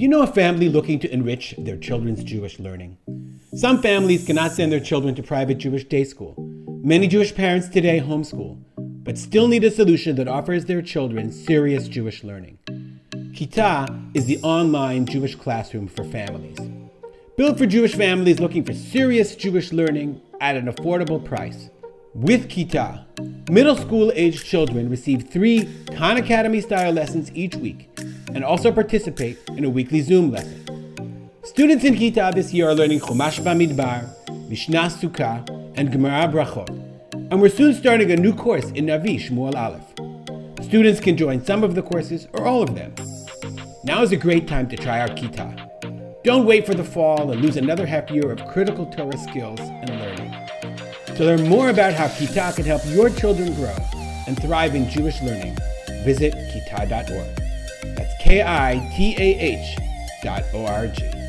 Do you know a family looking to enrich their children's Jewish learning? Some families cannot send their children to private Jewish day school. Many Jewish parents today homeschool, but still need a solution that offers their children serious Jewish learning. Kitah is the online Jewish classroom for families. Built for Jewish families looking for serious Jewish learning at an affordable price. With Kitah, middle school aged children receive three Khan Academy style lessons each week and also participate in a weekly Zoom lesson. Students in Kitah this year are learning Chumash Bamidbar, Mishnah Sukkah, and Gemara Brachot, and we're soon starting a new course in Navi Shmuel Aleph. Students can join some of the courses or all of them. Now is a great time to try our Kitah. Don't wait for the fall and lose another half year of critical Torah skills and learning. To learn more about how Kitah can help your children grow and thrive in Jewish learning, visit kitah.org. That's K I T A H dot O R G.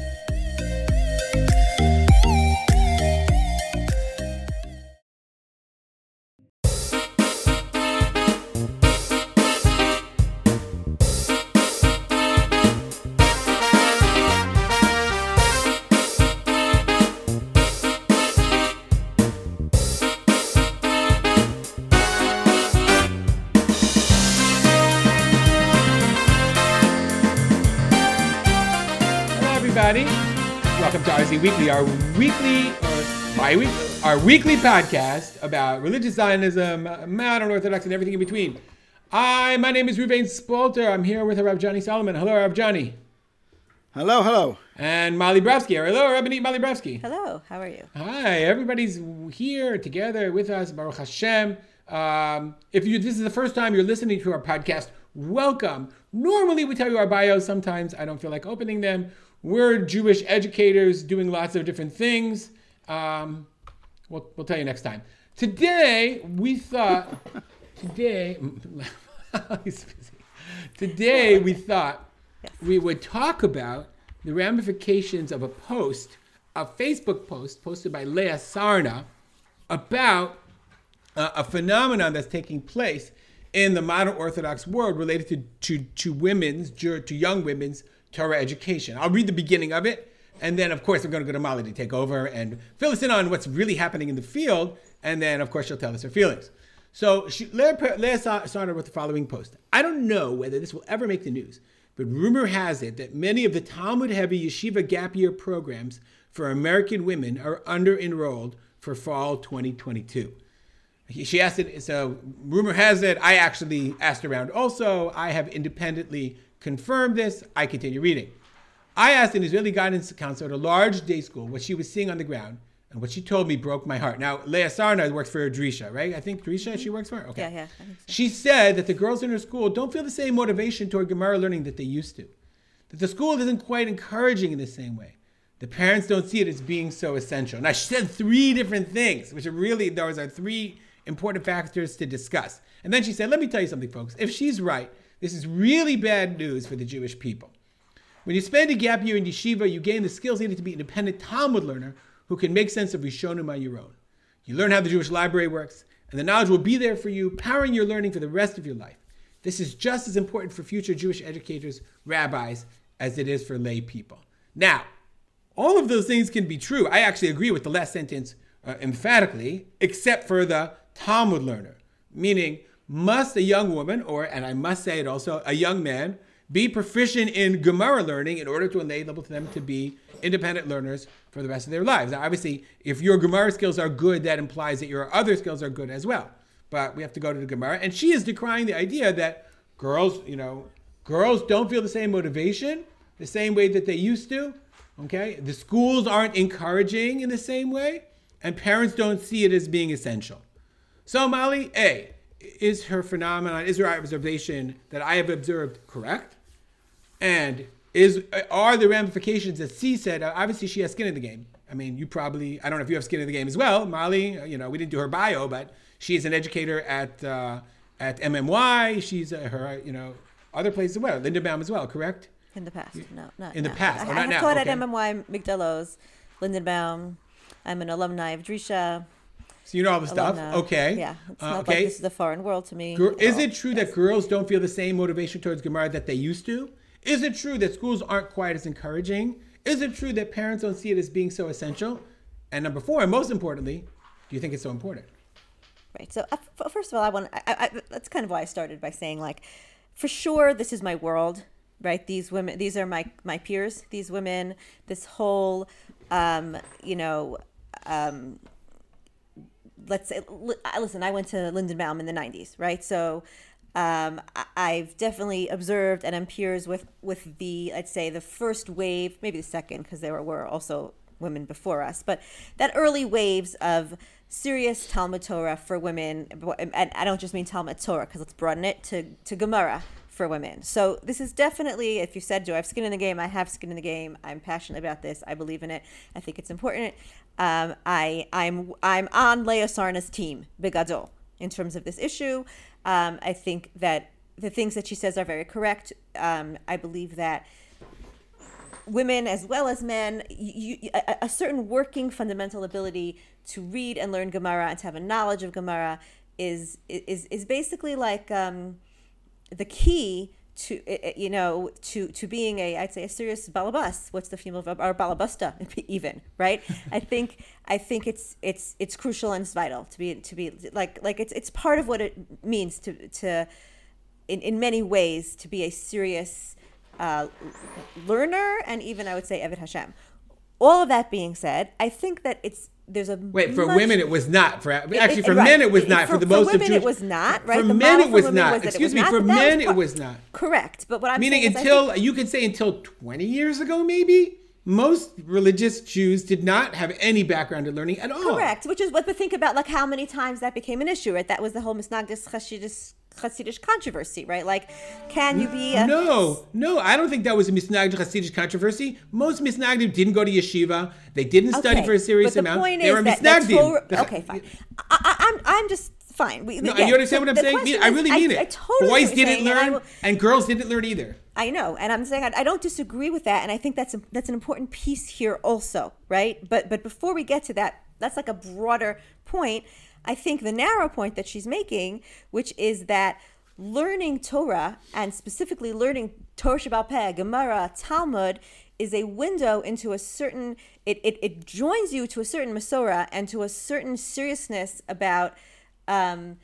everybody. Welcome to RZ Weekly, our weekly or bi-weekly, our weekly podcast about religious Zionism, modern Orthodox, and everything in between. Hi, my name is Reuven Spolter. I'm here with Rabbi Johnny Solomon. Hello, Rabbi Johnny. Hello, hello. And Mali Brofsky. Hello, Rabbi Mali Brofsky. Hello, how are you? Hi, everybody's here together with us. Baruch Hashem. Um, if you this is the first time you're listening to our podcast, welcome. Normally we tell you our bios. Sometimes I don't feel like opening them. We're Jewish educators doing lots of different things. Um, we'll, we'll tell you next time. Today we thought. today. Today we thought we would talk about the ramifications of a post, a Facebook post posted by Leah Sarna about uh, a phenomenon that's taking place in the modern Orthodox world related to, to, to women's, to young women's Torah education. I'll read the beginning of it, and then, of course, we're going to go to Molly to take over and fill us in on what's really happening in the field, and then, of course, she'll tell us her feelings. So she, Leah, started with the following post. I don't know whether this will ever make the news, but rumor has it that many of the Talmud-heavy yeshiva gap year programs for American women are under-enrolled for fall 2022 she asked it so rumor has it i actually asked around also i have independently confirmed this i continue reading i asked an israeli guidance counselor at a large day school what she was seeing on the ground and what she told me broke my heart now leah sarna works for drisha right i think drisha she mm-hmm. works for okay Yeah, yeah. I think so. she said that the girls in her school don't feel the same motivation toward gemara learning that they used to that the school isn't quite encouraging in the same way the parents don't see it as being so essential now she said three different things which are really those are three important factors to discuss. And then she said, Let me tell you something, folks. If she's right, this is really bad news for the Jewish people. When you spend a gap year in yeshiva, you gain the skills needed to be an independent Talmud learner who can make sense of Rishonim on your own. You learn how the Jewish library works, and the knowledge will be there for you, powering your learning for the rest of your life. This is just as important for future Jewish educators, rabbis, as it is for lay people. Now, all of those things can be true. I actually agree with the last sentence uh, emphatically, except for the Talmud learner, meaning must a young woman, or, and I must say it also, a young man, be proficient in Gemara learning in order to enable them to be independent learners for the rest of their lives. Now, obviously, if your Gemara skills are good, that implies that your other skills are good as well. But we have to go to the Gemara. And she is decrying the idea that girls, you know, girls don't feel the same motivation the same way that they used to. Okay? The schools aren't encouraging in the same way, and parents don't see it as being essential. So, Mali, A, is her phenomenon, is her observation that I have observed correct? And is are the ramifications that C said? Obviously, she has skin in the game. I mean, you probably, I don't know if you have skin in the game as well. Mali, you know, we didn't do her bio, but she is an educator at uh, at MMY. She's uh, her, you know, other places as well. Lindenbaum as well, correct? In the past, no, not In the now. past, I, oh, I have now, taught okay. at MMY Migdal Oz, Lindenbaum. I'm an alumni of Drisha. So you know all the stuff. alumna. Okay. Yeah, it's Uh, not okay. like this is a foreign world to me. Is it true that girls don't feel the same motivation towards Gemara that they used to? Is it true that schools aren't quite as encouraging? Is it true that parents don't see it as being so essential? And number four, and most importantly, do you think it's so important? Right. So uh, f- first of all, I want I, I, that's kind of why I started by saying like, for sure, this is my world. Right. These women, these are my my peers. These women, this whole, um, you know, um, let's say, li- listen. I went to Lindenbaum in the '90s. Right. So. Um, I've definitely observed and am peers with with the I'd say the first wave, maybe the second, because there were also women before us, but that early waves of serious Talmud Torah for women, and I don't just mean Talmud Torah because let's broaden it to, to Gemara for women. So this is definitely, if you said, do I have skin in the game? I have skin in the game. I'm passionate about this. I believe in it. I think it's important. Um, I, I'm, I'm on Leah Sarna's team, Bigadol, in terms of this issue. Um, I think that the things that she says are very correct. Um, I believe that women as well as men, you, you, a, a certain working fundamental ability to read and learn Gemara and to have a knowledge of Gemara is is is basically like um, the key to you know to to being a I'd say a serious balabas. What's the female verb? Or balabusta even right? I think I think it's it's it's crucial and it's vital to be to be like like it's it's part of what it means to to in in many ways to be a serious uh, learner and even I would say Eved Hashem. All of that being said, I think that it's there's a wait for much, women it was not for actually it, for right. men it was not for, for the most women of Jewish, it was not right? For the men it was not. was excuse was me not, for men was it was not. Correct but what I'm meaning saying is until think- you could say until 20 years ago maybe most religious Jews did not have any background in learning at all. Correct which is what but think about like how many times that became an issue right? That was the whole misnagdis chassidus Hasidic controversy, right? Like, can you be a No, no, I don't think that was a Misnagdim Hasidic controversy. Most Misnagdim didn't go to yeshiva. They didn't study Okay, for a serious but the amount. point they is were that- that Misnagdim. Torah- The- okay, fine. I, I, I'm I'm just fine. We, No, again, you understand so what I'm saying? question I really mean it. I totally Boys didn't saying, and learn, will- and girls didn't learn either. I know, and I'm saying I, I don't disagree with that, and I think that's a, that's an important piece here also, right? But but before we get to that, that's like a broader point. I think the narrow point that she's making, which is that learning Torah and specifically learning Torah Shebaal Peh, Gemara, Talmud is a window into a certain it, it, it joins you to a certain Masorah and to a certain seriousness about um,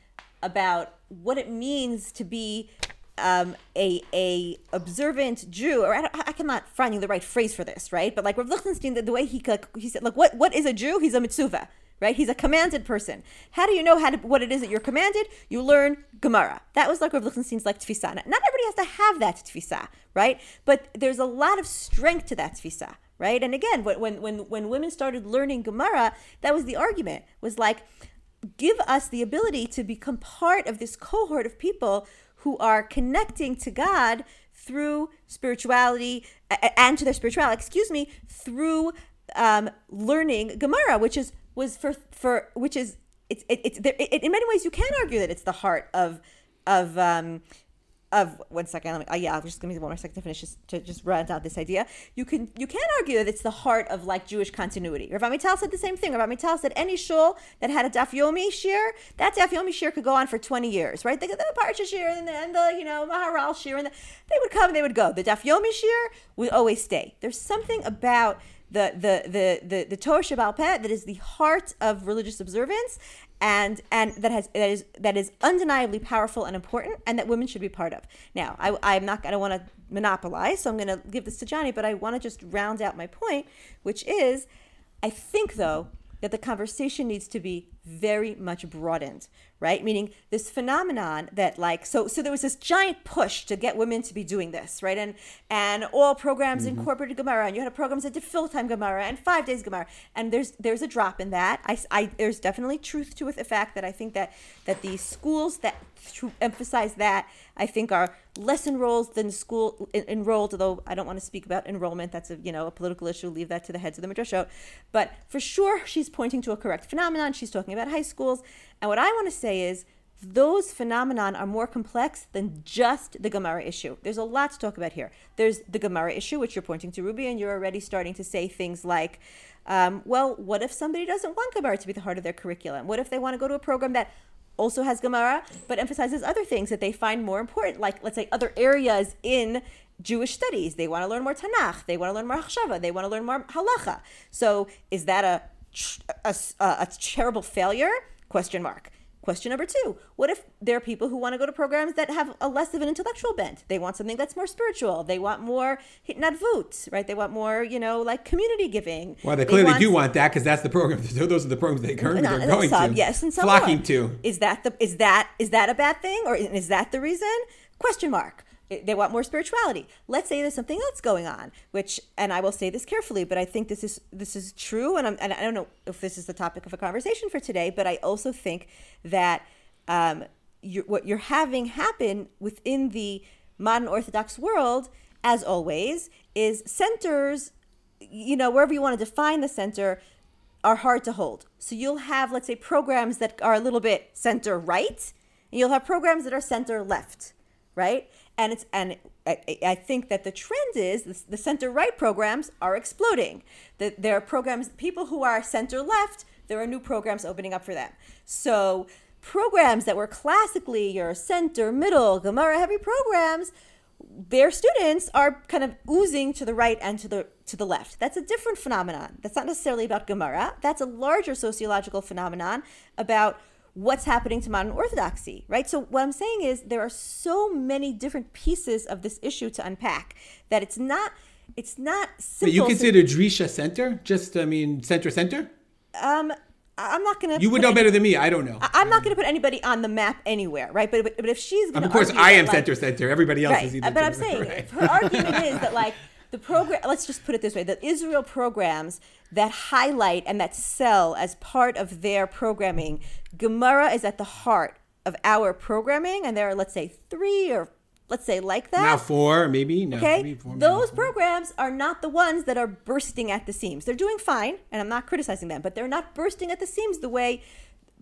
about what it means to be um, a a observant Jew, or I, I cannot finding the right phrase for this, right? But like Rav Lichtenstein, the, the way he he said, like what what is a Jew? He's a mitzvah, right? He's a commanded person. How do you know how to, what it is that you're commanded? You learn Gemara. That was like Rav Lichtenstein's like tfisa. Not everybody has to have that tfisa, right? But there's a lot of strength to that tfisa, right? And again, when when when, women started learning Gemara, that was the argument. Was like give us the ability to become part of this cohort of people who are connecting to God through spirituality and to their spirituality, excuse me, through um, learning Gemara, which is was for for which is it's it, it's there, it, in many ways you can argue that it's the heart of of um, of one second. Let me, uh, yeah, I'll just give me one more second to finish just, to just round out this idea. You can you can argue that it's the heart of like Jewish continuity. Rav Amital said the same thing. Rav Amital said any shul that had a Daf Yomi shir, that Daf Yomi shir could go on for twenty years, right? The, the Parsha shir and the, and the you know Maharal shir, and the, they would come and they would go. The Daf Yomi shir would always stay. There's something about the the the the, the Torah Shabbat that is the heart of religious observance and and that has that is that is undeniably powerful and important and that women should be part of. Now, I I'm not I don't want to monopolize, so I'm going to give this to Johnny, but I want to just round out my point, which is I think though that the conversation needs to be very much broadened, right? Meaning this phenomenon that like so so there was this giant push to get women to be doing this, right? And and all programs incorporated mm-hmm. Gemara, and you had programs that did full time Gemara and five days Gemara, and there's there's a drop in that. I, I there's definitely truth to it. The fact that I think that that the schools that emphasize that I think are less enrolled than school en- enrolled. Although I don't want to speak about enrollment, that's a you know a political issue. Leave that to the heads of the midrashot. But for sure, she's pointing to a correct phenomenon. She's talking about high schools, and what I want to say is those phenomenon are more complex than just the Gemara issue. There's a lot to talk about here. There's the Gemara issue, which you're pointing to, Ruby, and you're already starting to say things like, um, well, what if somebody doesn't want Gemara to be the heart of their curriculum? What if they want to go to a program that also has Gemara, but emphasizes other things that they find more important, like let's say other areas in Jewish studies. They want to learn more Tanakh. They want to learn more Machshava. They want to learn more Halacha. So is that a, a, a, a terrible failure? Question mark. Question number two What if there are people who want to go to programs that have a less of an intellectual bent? They want something that's more spiritual. They want more hitnadvut, right? They want more, you know, like community giving. Well, they clearly do want that because that's the program. Those are the programs they currently Not- are going some, to. yes, and some flocking more. to. Is that the is that is that a bad thing or is that the reason? Question mark. They want more spirituality. Let's say there's something else going on, which, and I will say this carefully, but I think this is this is true, and, I'm, and I don't know if this is the topic of a conversation for today, but I also think that um, you're, what you're having happen within the modern Orthodox world, as always, is centers you know, wherever you want to define the center, are hard to hold. So you'll have, let's say, programs that are a little bit center right, and you'll have programs that are center left, right? And it's and I, I think that the trend is the, the center right programs are exploding. That there are programs, people who are center left, there are new programs opening up for them. So programs that were classically your center middle Gemara heavy programs their students are kind of oozing to the right and to the to the left. That's a different phenomenon. That's not necessarily about Gemara. That's a larger sociological phenomenon about what's happening to modern orthodoxy, right? So what I'm saying is there are so many different pieces of this issue to unpack that it's not it's not simple. But you consider Drisha center? Just, I mean, center center? um I'm not going to You would know better than me. I don't know. I'm not going to put anybody on the map anywhere, right? But but, but if she's going Um, to of course, I am center center. Everybody else right. is either. But I'm saying right. her argument is that like the program. Let's just put it this way: the Israel programs that highlight and that sell as part of their programming, Gemara is at the heart of our programming, and there are let's say three or let's say like that. now four, maybe. No, Okay, three, four, maybe those four. programs are not the ones that are bursting at the seams. They're doing fine, and I'm not criticizing them, but they're not bursting at the seams the way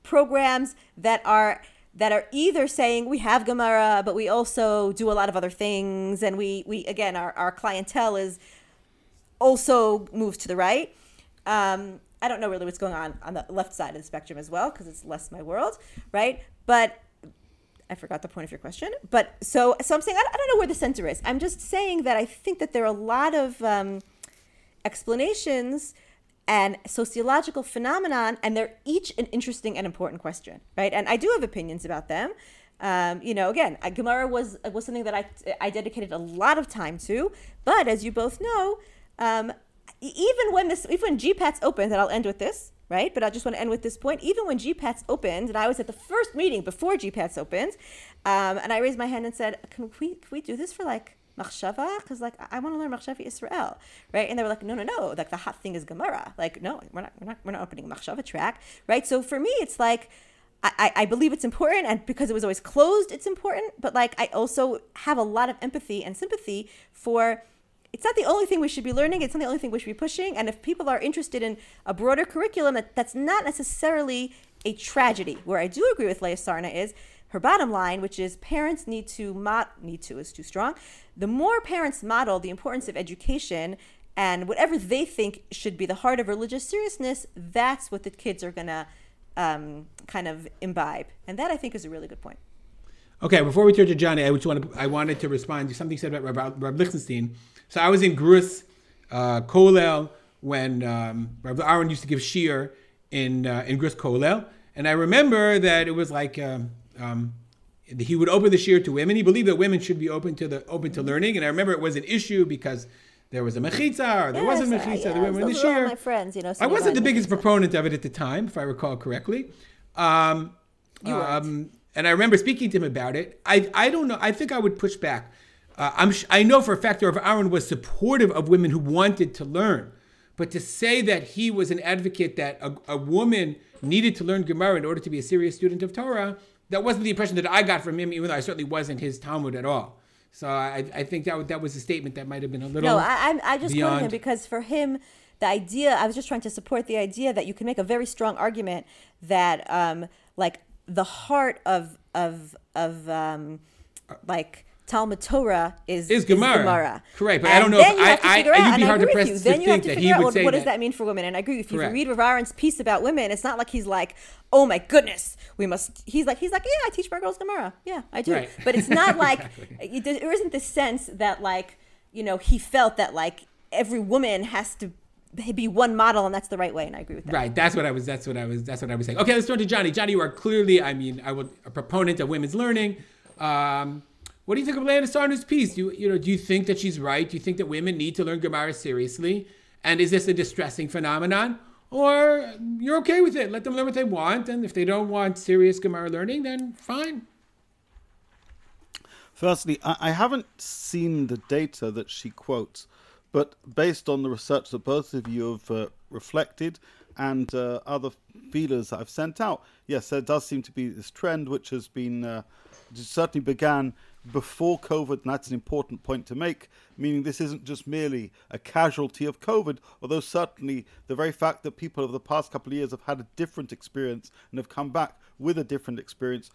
programs that are that are either saying we have Gemara, but we also do a lot of other things, and we we again our, our clientele is also moves to the right. Um, I don't know really what's going on on the left side of the spectrum as well because it's less my world, right? But I forgot the point of your question. But so so I'm saying I, I don't know where the center is. I'm just saying that I think that there are a lot of um, explanations and sociological phenomenon, and they're each an interesting and important question, right? And I do have opinions about them. Um, you know, again, uh, Gemara was was something that I I dedicated a lot of time to, but as you both know, um, even when this even when GPATS opened, and I'll end with this, right? But I just want to end with this point. Even when GPATS opened, and I was at the first meeting before GPATS opened, um, and I raised my hand and said, "Can we can we do this for like machshava? Because like I, want to learn machshava Israel, right?" And they were like, "No, no, no! Like the hot thing is Gemara. Like no, we're not we're not we're not opening a machshava track, right?" So for me, it's like. I, I believe it's important, and because it was always closed, it's important. But like, I also have a lot of empathy and sympathy for it's not the only thing we should be learning. It's not the only thing we should be pushing. And if people are interested in a broader curriculum, that, that's not necessarily a tragedy. Where I do agree with Leah Sarna is her bottom line, which is parents need to mod need to is too strong. The more parents model the importance of education and whatever they think should be the heart of religious seriousness, that's what the kids are gonna um, kind of imbibe. And that I think is a really good point. Okay, before we turn to Johnny, I just want to, I wanted to respond to something said about Rabbi, Lichtenstein. So I was in Gruss uh, Kolel when um, Rabbi Aaron used to give shir in uh, in Gruss Kolel, and I remember that it was like um, um, he would open the shir to women. He believed that women should be open to the open to learning, and I remember it was an issue because there was a mechitza or there wasn't Yes, uh, mechitza. yeah, the women in the shir. my friends, you know. I wasn't the biggest mechitza. proponent of it at the time, if I recall correctly. Um, You um, and I remember speaking to him about it. I, I don't know. I think I would push back. Uh, I'm, sh- I know for a fact that Rav Aaron was supportive of women who wanted to learn. But to say that he was an advocate that a, a woman needed to learn Gemara in order to be a serious student of Torah, that wasn't the impression that I got from him, even though I certainly wasn't his Talmud at all. So I, I think that, that was a statement that might have been a little. No, I, I, just quoted him because for him, the idea, I was just trying to support the idea that you can make a very strong argument that, um, like, the heart of, of, of, um, like, Talmud Torah is, Is Gemara. Correct, but I don't know if then you I- have to I- figure you'd out, be and I hard agree with you. to Then you have to that figure he out would what, say what does that. that mean for women. And I agree. If you read Rav piece about women, it's not like he's like, oh my goodness, we must. He's like, he's like, yeah, I teach my girls Gemara. Yeah, I do. Right. But it's not like Exactly. it- there isn't the sense that like you know, he felt that like every woman has to be one model and that's the right way and i agree with that Right. That's what I was. That's what I was. That's what I was saying. Okay, let's turn to Johnny. Johnny, you are clearly, I mean, I would a proponent of women's learning. Um, what do you think of Leanna Sarna's piece? Do you, you know? Do you think that she's right? Do you think that women need to learn Gemara seriously? And is this a distressing phenomenon, or you're okay with it? Let them learn what they want, and if they don't want serious Gemara learning, then fine. Firstly, I, I haven't seen the data that she quotes, but based on the research that both of you have uh, reflected and uh, other feelers that I've sent out, yes, there does seem to be this trend which has been uh, certainly began before COVID, and that's an important point to make, meaning this isn't just merely a casualty of COVID, although certainly the very fact that people over the past couple of years have had a different experience and have come back with a different experience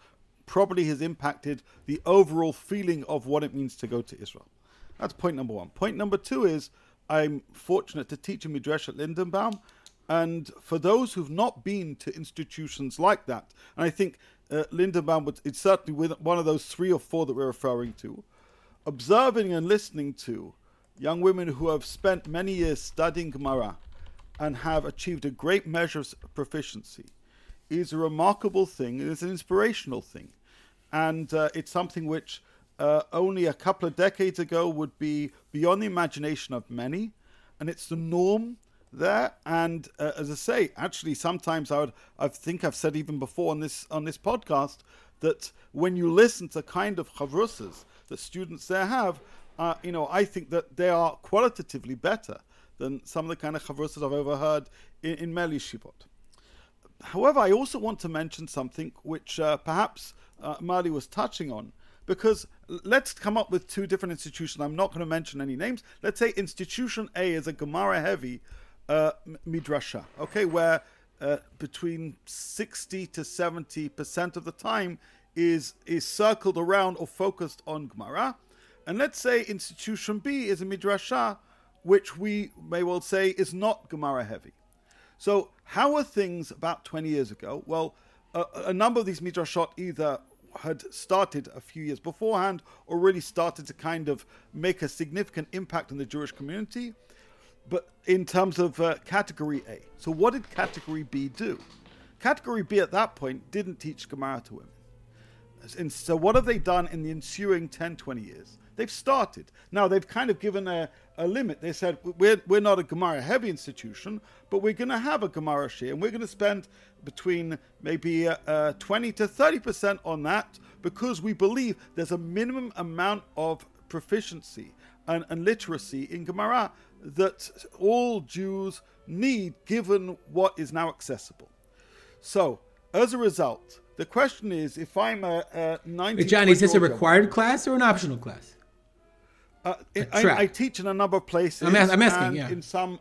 probably has impacted the overall feeling of what it means to go to Israel. That's point number one. Point number two is I'm fortunate to teach in Midreshet Lindenbaum. And for those who've not been to institutions like that, and I think uh, would, it's certainly one of those three or four that we're referring to, observing and listening to young women who have spent many years studying Gemara and have achieved a great measure of proficiency is a remarkable thing and it's an inspirational thing. And uh, it's something which uh, only a couple of decades ago would be beyond the imagination of many. And it's the norm there. And uh, as I say, actually, sometimes I would, I think I've said even before on this on this podcast that when you listen to kind of chavrusas that students there have, uh, you know, I think that they are qualitatively better than some of the kind of chavrusas I've overheard in, in Meli Shivot. However, I also want to mention something which uh, perhaps uh, Mali was touching on, because let's come up with two different institutions. I'm not going to mention any names. Let's say institution A is a Gemara heavy uh, midrasha, okay, where uh, between 60 to 70 percent of the time is is circled around or focused on Gemara, and let's say institution B is a midrasha, which we may well say is not Gemara heavy. So, how were things about 20 years ago? Well, a, a number of these midrashot either had started a few years beforehand or really started to kind of make a significant impact on the Jewish community, but in terms of uh, category A. So, what did category B do? Category B at that point didn't teach Gemara to women. And so, what have they done in the ensuing 10, 20 years? They've started. Now, they've kind of given a, a limit. They said, we're, we're not a Gemara heavy institution, but we're going to have a Gemara share, and we're going to spend between maybe uh, uh, 20 to 30% on that because we believe there's a minimum amount of proficiency and, and literacy in Gemara that all Jews need given what is now accessible. So, as a result, the question is if I'm a, a 19 Wait, Johnny, is this a 20-year-old required class or an optional class? Uh, A I. I teach in a number of places. I'm as- I'm asking, yeah. In some,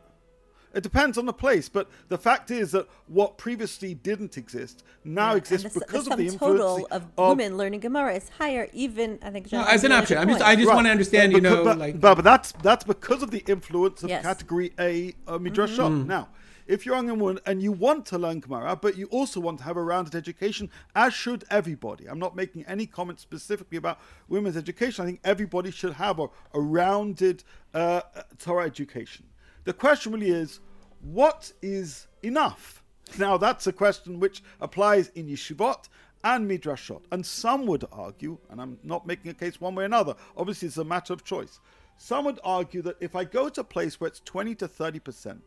it depends on the place, but the fact is that what previously didn't exist now exists the, because the of the sum influence total of, women learning Gemara is higher, even I think. No, as an you made a option. I'm just. I just Right. want to understand, you know, but, like. but, but that's that's because of the influence of Yes. category A uh, midrashot. Mm-hmm. Now, if you're a young woman and you want to learn Gemara, but you also want to have a rounded education, as should everybody. I'm not making any comments specifically about women's education. I think everybody should have a, a rounded uh, Torah education. The question really is, what is enough? Now, that's a question which applies in yeshivot and midrashot. And some would argue, and I'm not making a case one way or another, obviously it's a matter of choice. Some would argue that if I go to a place where it's 20 to 30%,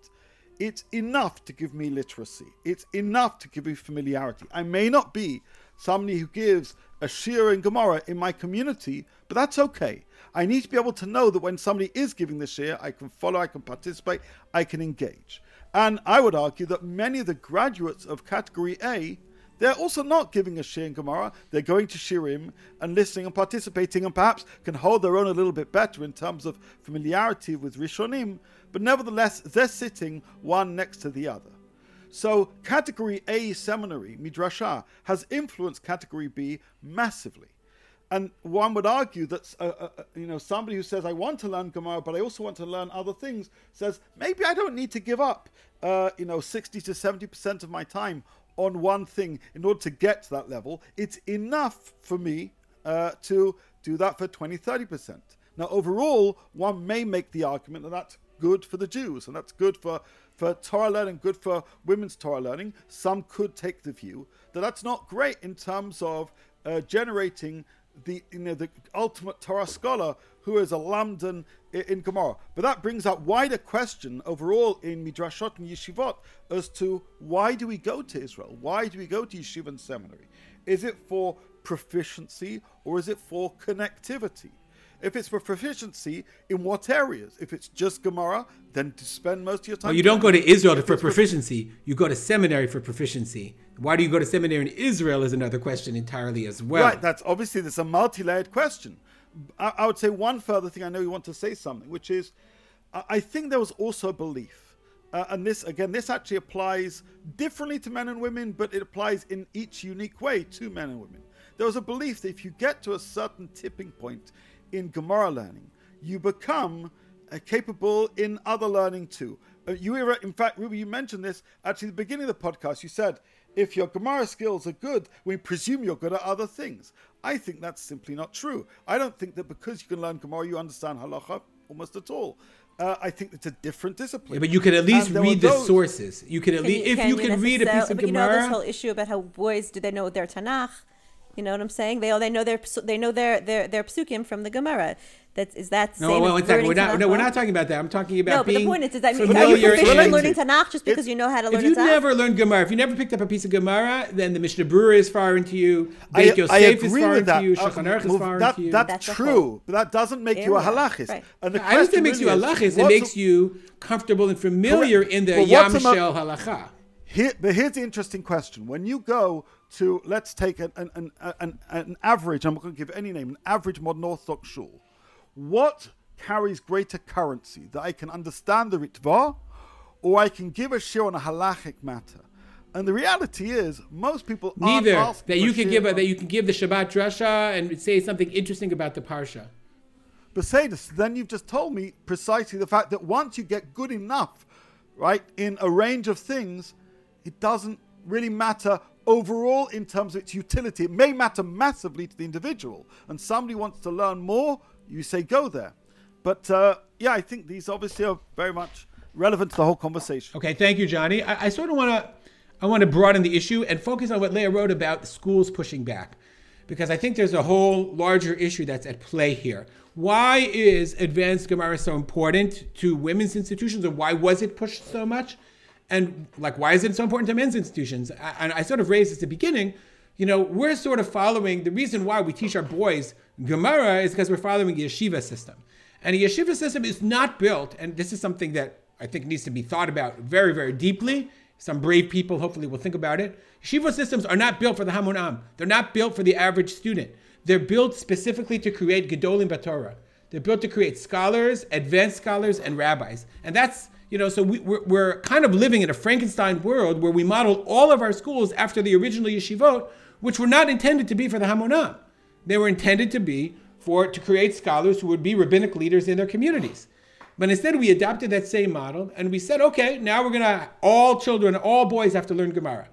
it's enough to give me literacy. It's enough to give me familiarity. I may not be somebody who gives a Shir and Gemara in my community, but that's okay. I need to be able to know that when somebody is giving the Shir, I can follow, I can participate, I can engage. And I would argue that many of the graduates of category A they're also not giving a Shir and Gemara. They're going to Shirim and listening and participating and perhaps can hold their own a little bit better in terms of familiarity with Rishonim, but nevertheless, they're sitting one next to the other. So, category A seminary, Midrashah, has influenced category B massively. And one would argue that uh, uh, uh, you know somebody who says I want to learn Gemara, but I also want to learn other things, says maybe I don't need to give up uh, you know 60 to 70 percent of my time on one thing in order to get to that level. It's enough for me uh, to do that for 20, 30 percent. Now, overall, one may make the argument that that's good for the Jews and that's good for, for Torah learning, good for women's Torah learning. Some could take the view that that's not great in terms of uh, generating the you know the ultimate Torah scholar who is a lamdan in, in. But that brings up wider question overall in midrashot and yeshivot as to why do we go to Israel? Why do we go to yeshiva and seminary? Is it for proficiency or is it for connectivity? If it's for proficiency, in what areas? If it's just Gemara, then to spend most of your time. Well, you don't go to Israel for proficiency. You go to seminary for proficiency. Why do you go to seminary in Israel is another question entirely as well. Right. That's obviously there's a multi-layered question. I, I would say one further thing. I know you want to say something, which is, I, I think there was also a belief, uh, and this again, this actually applies differently to men and women, but it applies in each unique way to men and women. There was a belief that if you get to a certain tipping point in Gemara learning, you become uh, capable in other learning too. Uh, you, were- in fact, Ruby, you mentioned this actually at the beginning of the podcast. You said if your Gemara skills are good, we presume you're good at other things. I think that's simply not true. I don't think that because you can learn Gemara, you understand halacha almost at all. Uh, I think it's a different discipline. Yeah, but you could at least And there were read the those- sources. You could at Can least, you- if can you can read a piece necessarily- of but you know this whole issue about how boys do they know their Tanakh? You know what I'm saying? They all they know their they know their their their psukim from the Gemara. That is that same. no, wait, as one second. We're not. No, we're not talking about that. I'm talking about No, but being the point is, does that mean are you familiar proficient in in- learning Tanakh just because If- you know how to learn? If learn you've Tanakh? never learned Gemara, if you never picked up a piece of Gemara, then the Mishnah Berurah is foreign to you. I, Beit Yosef is agree foreign with that. to you. Uh, Shulchan Aruch is well, foreign that- to you. That's, That's true, but that doesn't make you a area. halachist. Right. And the I understand it question makes you really is, halachis. It what's makes you comfortable and familiar Correct. in the Well, Yam what's Shel halacha. Here, but here's the interesting question. When you go to, let's take an, an, an, an, average, I'm not going to give any name, an average modern Orthodox shul, what carries greater currency? That I can understand the Ritva, or I can give a shir on a halachic matter? And the reality is, most people aren't Neither that you can give a, that you can give the Shabbat drasha and say something interesting about the parsha. But say this, then you've just told me precisely the fact that once you get good enough, right, in a range of things, it doesn't really matter overall in terms of its utility. It may matter massively to the individual, and somebody wants to learn more, you say go there. But uh, yeah, I think these obviously are very much relevant to the whole conversation. Okay, thank you, Johnny. I, I sort of want to I want to broaden the issue and focus on what Leah wrote about schools pushing back, because I think there's a whole larger issue that's at play here. Why is advanced Gemara so important to women's institutions, or why was it pushed so much? And like, why is it so important to men's institutions? And I sort of raised this at the beginning. You know, we're sort of following the reason why we teach our boys Gemara is because we're following the yeshiva system. And a yeshiva system is not built, and this is something that I think needs to be thought about very, very deeply. Some brave people hopefully will think about it. Yeshiva systems are not built for the Hamonam. They're not built for the average student. They're built specifically to create Gedolim Batorah. They're built to create scholars, advanced scholars, and rabbis. And that's, you know, so we, we're, we're kind of living in a Frankenstein world where we model all of our schools after the original yeshivot, which were not intended to be for the Hamonah. They were intended to be for to create scholars who would be rabbinic leaders in their communities. But instead, we adopted that same model and we said, okay, now we're gonna all children, all boys have to learn Gemara,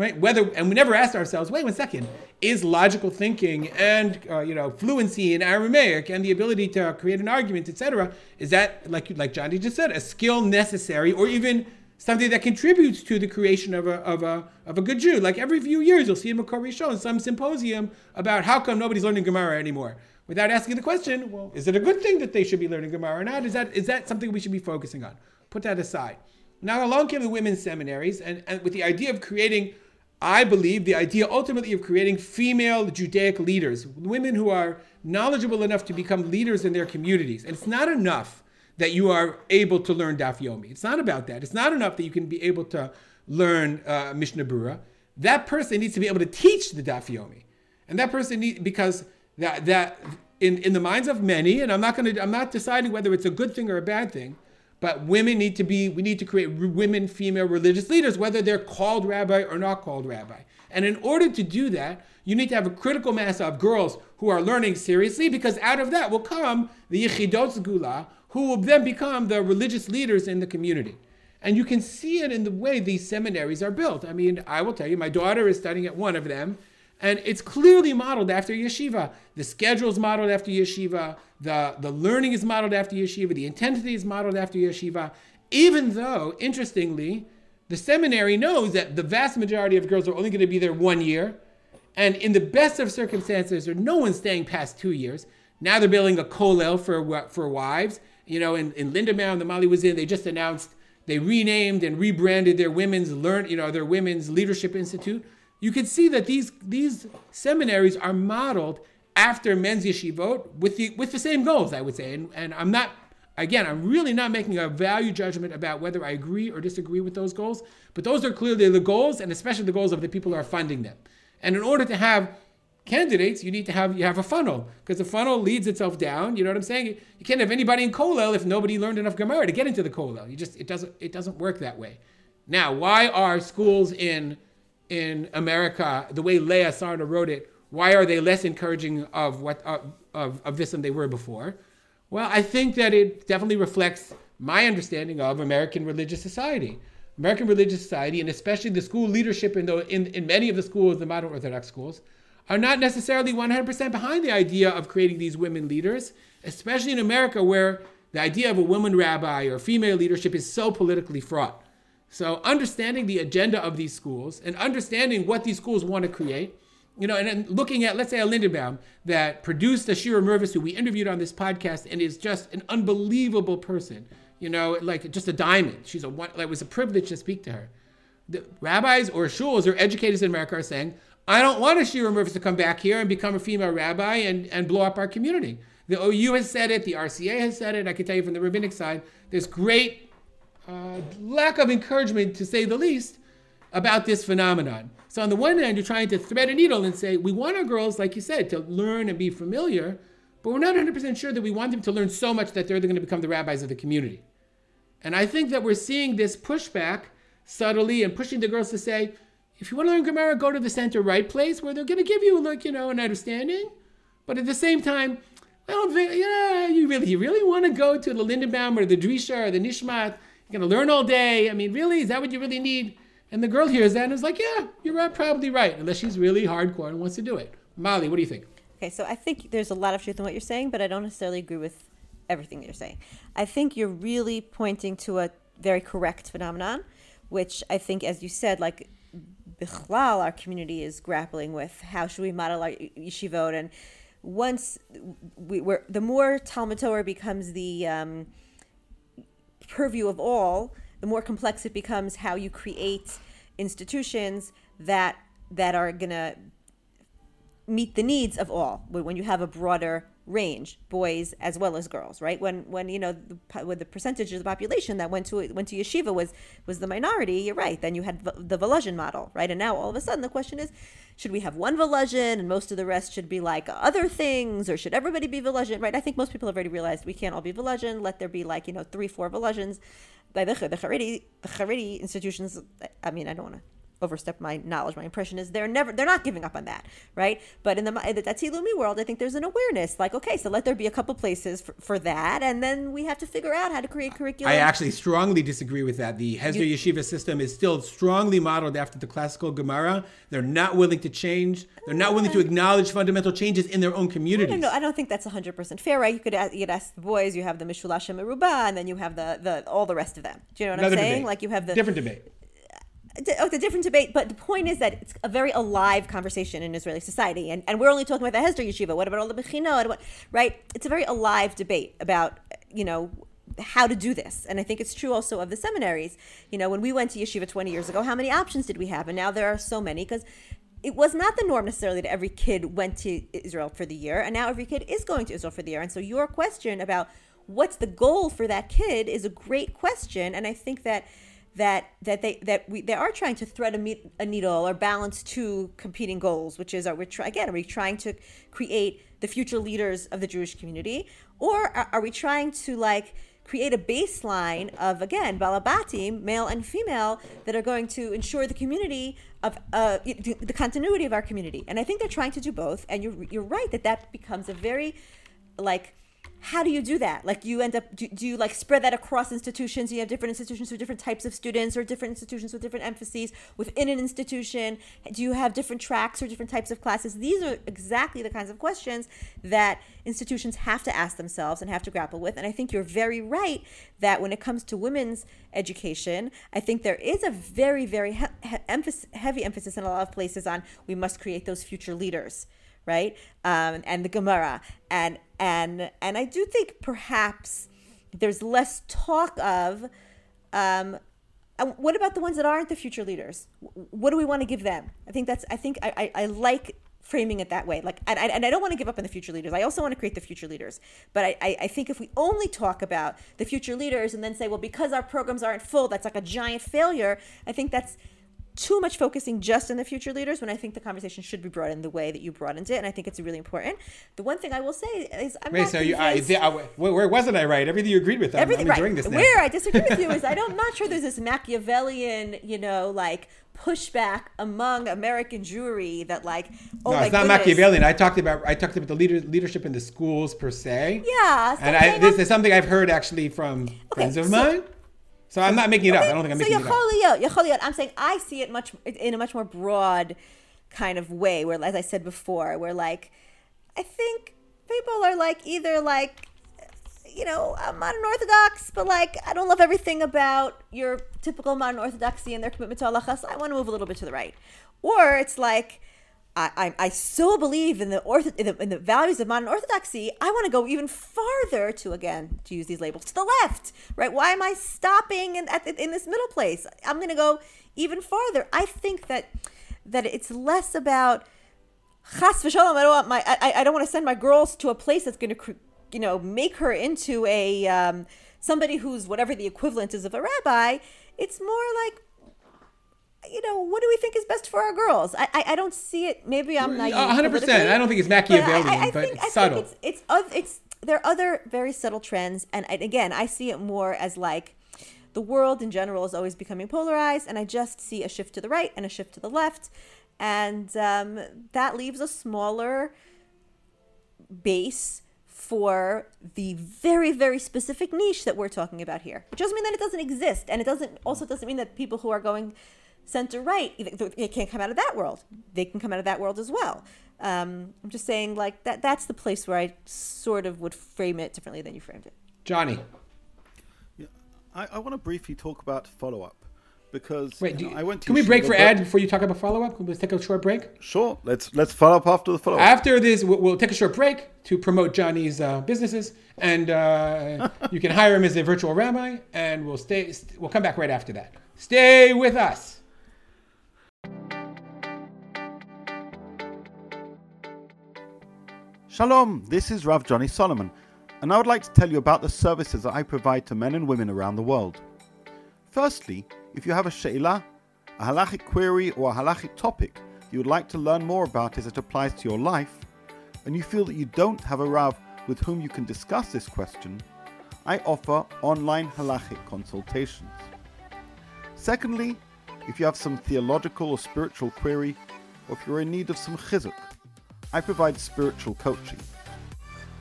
right? Whether and we never asked ourselves, wait one second, is logical thinking and uh, you know fluency in Aramaic and the ability to create an argument, etc., is that like like Johnny just said, a skill necessary or even something that contributes to the creation of a, of a, of a good Jew. Like every few years, you'll see in Makor Rishon some symposium about how come nobody's learning Gemara anymore. Without asking the question, well, is it a good thing that they should be learning Gemara or not? Is that, is that something we should be focusing on? Put that aside. Now along came the women's seminaries, and, and with the idea of creating, I believe, the idea ultimately of creating female Judaic leaders, women who are knowledgeable enough to become leaders in their communities. And it's not enough that you are able to learn Daf Yomi. It's not about that. It's not enough that you can be able to learn uh, Mishnah Berurah. That person needs to be able to teach the Daf Yomi, and that person need because that that in in the minds of many, and I'm not going to I'm not deciding whether it's a good thing or a bad thing, but women need to be we need to create women female religious leaders, whether they're called rabbi or not called rabbi. And in order to do that, you need to have a critical mass of girls who are learning seriously, because out of that will come the Yechidot Gula, who will then become the religious leaders in the community. And you can see it in the way these seminaries are built. I mean, I will tell you, my daughter is studying at one of them. And it's clearly modeled after yeshiva. The schedule is modeled after yeshiva. The, the learning is modeled after yeshiva. The intensity is modeled after yeshiva. Even though, interestingly, the seminary knows that the vast majority of girls are only going to be there one year. And in the best of circumstances, there's no one staying past two years. Now they're building a kollel for, for wives. You know, in, in Lindenbaum, the Mali was in, they just announced they renamed and rebranded their women's learn, you know, their women's leadership institute. You can see that these these seminaries are modeled after men's yeshivot with the with the same goals, I would say. And, and I'm not again, I'm really not making a value judgment about whether I agree or disagree with those goals, but those are clearly the goals, and especially the goals of the people who are funding them. And in order to have candidates, you need to have you have a funnel because the funnel leads itself down. You know what I'm saying? You can't have anybody in kollel if nobody learned enough Gemara to get into the kollel. You just it doesn't it doesn't work that way. Now, why are schools in in America the way Leah Sarna wrote it? Why are they less encouraging of what of, of, of this than they were before? Well, I think that it definitely reflects my understanding of American religious society. American religious society, and especially the school leadership in, the, in, in many of the schools, the modern Orthodox schools, are not necessarily 100% behind the idea of creating these women leaders, especially in America where the idea of a woman rabbi or female leadership is so politically fraught. So, understanding the agenda of these schools and understanding what these schools want to create, you know, and looking at, let's say, a Lindenbaum that produced a Shira Mirvis, who we interviewed on this podcast, and is just an unbelievable person, you know, like just a diamond. She's a one, like, it was a privilege to speak to her. The rabbis or shuls or educators in America are saying, I don't want a Shira Mirvis to come back here and become a female rabbi and, and blow up our community. The OU has said it, the RCA has said it. I can tell you from the rabbinic side, there's great uh, lack of encouragement, to say the least, about this phenomenon. So, on the one hand, you're trying to thread a needle and say, we want our girls, like you said, to learn and be familiar, but we're not 100% sure that we want them to learn so much that they're going to become the rabbis of the community. And I think that we're seeing this pushback subtly and pushing the girls to say, if you want to learn Gemara, go to the center right place where they're going to give you, like, you know, an understanding. But at the same time, well, yeah, you really, you really want to go to the Lindenbaum or the Drisha or the Nishmat? You're going to learn all day. I mean, really, is that what you really need? And the girl hears that and is like, yeah, you're probably right, unless she's really hardcore and wants to do it. Mali, what do you think? Okay, so I think there's a lot of truth in what you're saying, but I don't necessarily agree with everything that you're saying. I think you're really pointing to a very correct phenomenon, which I think, as you said, like Bichlal, our community is grappling with how should we model our yeshivot, and once we were the more Talmud Torah becomes the um, purview of all, the more complex it becomes how you create institutions that that are gonna meet the needs of all. When you have a broader range, boys as well as girls, right? When when you know the, when the percentage of the population that went to went to yeshiva was was the minority, you're right. Then you had the Volozhin model, right? And now all of a sudden the question is, should we have one Volozhin and most of the rest should be like other things, or should everybody be Volozhin, right? I think most people have already realized we can't all be Volozhin. Let there be like you know three, four Volozhins. The the Haredi institutions. I mean, I don't want to overstep my knowledge. My impression is they're never they're not giving up on that, right? But in the the Dati Leumi world, I think there's an awareness, like okay, so let there be a couple places for, for that, and then we have to figure out how to create curriculum. I actually strongly disagree with that. The Hesder you, Yeshiva system is still strongly modeled after the classical Gemara. They're not willing to change. They're not willing to uh, acknowledge fundamental changes in their own communities. No, don't, I don't think that's 100% fair, right? You could uh, ask, you could ask the boys, you have the Mishulashim Meruba, and then you have the, the all the rest of them. Do you know what Another I'm saying? debate. Like you have the different debate. Oh, it's a different debate, but the point is that it's a very alive conversation in Israeli society, and, and we're only talking about the Hesder Yeshiva. What about all the Mechinot? Right? It's a very alive debate about you know how to do this, and I think it's true also of the seminaries. You know, when we went to yeshiva 20 years ago, how many options did we have? And now there are so many because it was not the norm necessarily that every kid went to Israel for the year, and now every kid is going to Israel for the year. And so your question about what's the goal for that kid is a great question, and I think that that that they that we they are trying to thread a, me- a needle or balance two competing goals, which is are we try, again are we trying to create the future leaders of the Jewish community, or are, are we trying to like create a baseline of again balabatim, male and female, that are going to ensure the community of uh, the continuity of our community? And I think they're trying to do both. And you're you're right that that becomes a very like how do you do that? Like you end up do, do you like spread that across institutions? You have different institutions with different types of students, or different institutions with different emphases within an institution. Do you have different tracks or different types of classes? These are exactly the kinds of questions that institutions have to ask themselves and have to grapple with. And I think you're very right that when it comes to women's education, I think there is a very very he- he- emphasis, heavy emphasis in a lot of places on we must create those future leaders right? Um, and the Gemara, and and and I do think perhaps there's less talk of. Um, what about the ones that aren't the future leaders? What do we want to give them? I think that's. I think I, I, I like framing it that way. Like, and I, and I don't want to give up on the future leaders. I also want to create the future leaders. But I, I think if we only talk about the future leaders and then say, well, because our programs aren't full, that's like a giant failure. I think that's too much focusing just on the future leaders when I think the conversation should be brought in the way that you brought into it, and I think it's really important. The one thing I will say is, I'm Wait, not so you, I, I, where, where wasn't I right? Everything you agreed with. I'm, everything I'm right. this now. Where I disagree with you is I don't, I'm not sure there's this Machiavellian, you know, like pushback among American Jewry that like, oh no, it's not goodness. Machiavellian. I talked about I talked about the leader, leadership in the schools per se. Yeah, and I, this is something I've heard actually from friends of so- mine. So I'm not making it up. I don't think I'm so making it up. So Yacholiyot, Yacholiyot, I'm saying I see it much in a much more broad kind of way. Where, as I said before, where like I think people are like either like you know I'm modern Orthodox, but like I don't love everything about your typical modern Orthodoxy and their commitment to halacha. So I want to move a little bit to the right, or it's like. I, I, so believe in the, ortho, in the in the values of modern orthodoxy. I want to go even farther to again to use these labels to the left, right? Why am I stopping in at the, in this middle place? I'm going to go even farther. I think that that it's less about chas v'shalom. I don't want my I, I don't want to send my girls to a place that's going to you know make her into a um, somebody who's whatever the equivalent is of a rabbi. It's more like you know, what do we think is best for our girls? I I, I don't see it. Maybe I'm naive. Hundred percent. I don't think it's but I- Machiavellian, I, but think, it's I subtle. Think it's it's, it's there are other very subtle trends, and again, I see it more as like the world in general is always becoming polarized, and I just see a shift to the right and a shift to the left, and um, that leaves a smaller base for the very very specific niche that we're talking about here which doesn't mean that it doesn't exist and it doesn't also doesn't mean that people who are going center right they can't come out of that world they can come out of that world as well um, i'm just saying like that that's the place where i sort of would frame it differently than you framed it Johnny. Yeah, I, I want to briefly talk about follow up because Wait, you know, you- I went to can we break for ad before you talk about follow up? Let's take a short break. Sure, let's let's follow up after the follow up. After this, we'll, we'll take a short break to promote Johnny's uh, businesses, and uh, you can hire him as a virtual rabbi, and we'll stay. St- we'll come back right after that. Stay with us. Shalom, this is Rav Johnny Solomon, and I would like to tell you about the services that I provide to men and women around the world. Firstly, if you have a she'ilah, a halachic query, or a halachic topic you would like to learn more about as it applies to your life, and you feel that you don't have a Rav with whom you can discuss this question, I offer online halachic consultations. Secondly, if you have some theological or spiritual query, or if you're in need of some chizuk, I provide spiritual coaching.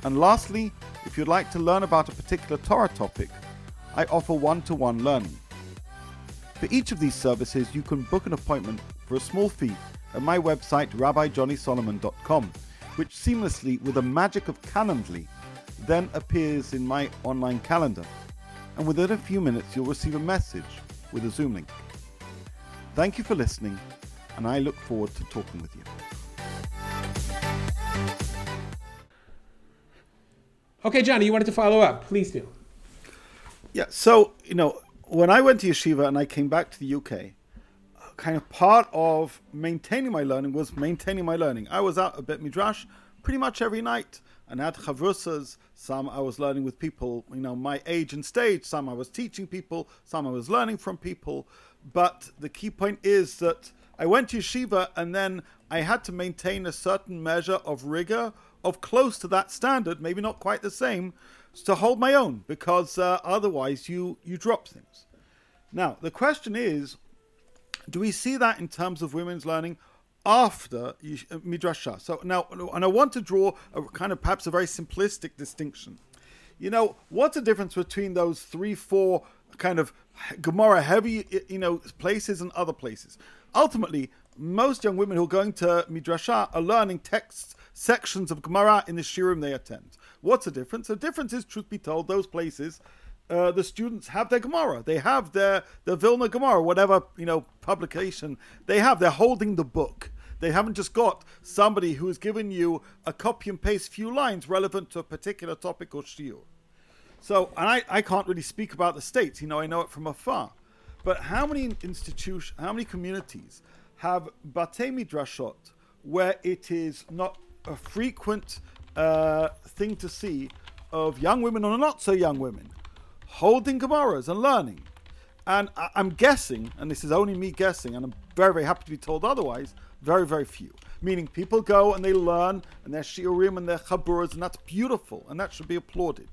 And lastly, if you'd like to learn about a particular Torah topic, I offer one to one learning. For each of these services, you can book an appointment for a small fee at my website rabbijohnnysolomon.com, which seamlessly, with the magic of Calendly, then appears in my online calendar. And within a few minutes, you'll receive a message with a Zoom link. Thank you for listening, and I look forward to talking with you. Okay, Johnny, you wanted to follow up. Please do. Yeah, so, you know, when I went to yeshiva and I came back to the UK, kind of part of maintaining my learning was maintaining my learning. I was out a beit midrash pretty much every night and had chavrusas. Some I was learning with people, you know, my age and stage. Some I was teaching people. Some I was learning from people. But the key point is that I went to yeshiva and then I had to maintain a certain measure of rigor, of close to that standard, maybe not quite the same, to hold my own because uh, otherwise you you drop things. Now the question is, do we see that in terms of women's learning after uh, midrasha? So now, and I want to draw a kind of perhaps a very simplistic distinction. You know, what's the difference between those three, four kind of Gemara heavy, you know, places and other places? Ultimately, most young women who are going to midrasha are learning texts, sections of Gemara in the shiurim they attend. What's the difference? The difference is, truth be told, those places. Uh, the students have their Gemara. They have their the Vilna Gemara, whatever you know publication they have. They're holding the book. They haven't just got somebody who's given you a copy and paste few lines relevant to a particular topic or shiur. So, and I, I can't really speak about the states. You know, I know it from afar. But how many institutions, how many communities have batei midrashot where it is not a frequent uh, thing to see of young women or not so young women holding Gemaras and learning? And I, I'm guessing, and this is only me guessing, and I'm very, very happy to be told otherwise, very, very few. Meaning people go and they learn and their shiurim and their chaburas, and that's beautiful, and that should be applauded.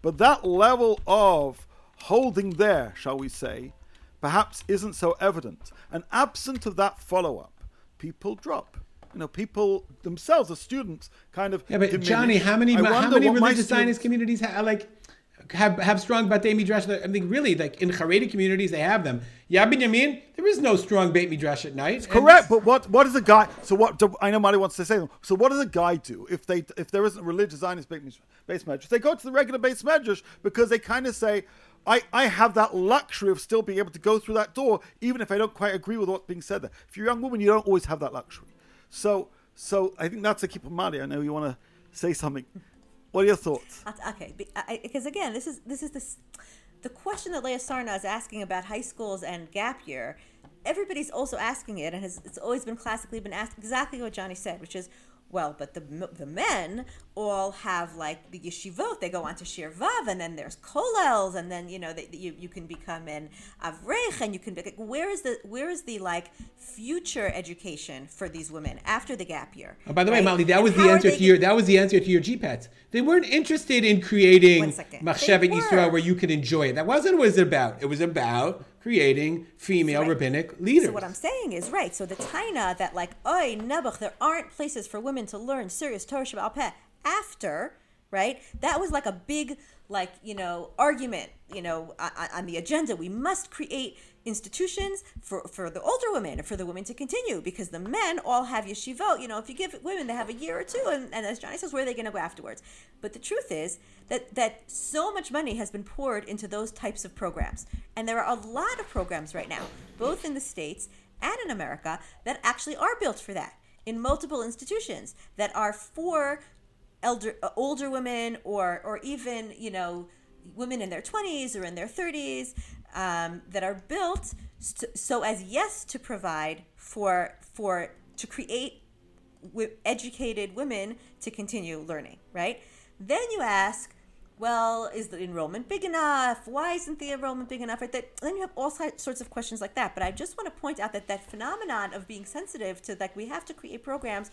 But that level of holding there, shall we say, perhaps isn't so evident. And absent of that follow up, people drop. You know, people themselves, the students, kind of. Yeah, but diminish. Johnny, how many how many religious Zionist communities have like have have strong Batei Midrash? I think really like in Haredi communities they have them. Yad Binyamin, there is no strong Beit Midrash at night. Correct, but what what does a guy? So what? do- I know Marty wants to say. them. So what does a guy do if they if there isn't a religious Zionist beis medrash? They go to the regular beis medrash because they kind of say, I I have that luxury of still being able to go through that door, even if I don't quite agree with what's being said there. If you're a young woman, you don't always have that luxury. So so I think that's a keep of Marty. I know you want to say something. What are your thoughts? Okay, because again, this is this is this the question that Leah Sarna is asking about high schools and gap year. Everybody's also asking it, and has, it's always been classically been asked exactly what Johnny said, which is, well, but the the men all have like the yeshivot. They go on to shiur vav, and then there's kollels, and then you know that you, you can become an avrech, and you can. Be, where is the where is the like future education for these women after the gap year? Oh, by the way. Mali, that And was the answer to your that was the answer to your GPATS. They weren't interested in creating One second. Machshevet They Yisrael where you could enjoy it. That wasn't what it was about. It was about creating female Right. rabbinic leaders. So what I'm saying is right. So the taina that like, oi nebuch, there aren't places for women to learn serious Torah Shabbat after, right? That was like a big, like you know, argument, you know, on, the agenda. We must create institutions for for the older women and for the women to continue because the men all have yeshivot. You know, if you give women, they have a year or two, and, and as Johnny says, where are they going to go afterwards? But the truth is that that so much money has been poured into those types of programs, and there are a lot of programs right now, both in the states and in America, that actually are built for that in multiple institutions that are for elder uh, older women or or even you know women in their 20s or in their 30s um, that are built so as yes to provide for for to create w- educated women to continue learning right? Then you ask well is the enrollment big enough? Why isn't the enrollment big enough? Right that then you have all sorts of questions like that. But i just want to point out that that phenomenon of being sensitive to like we have to create programs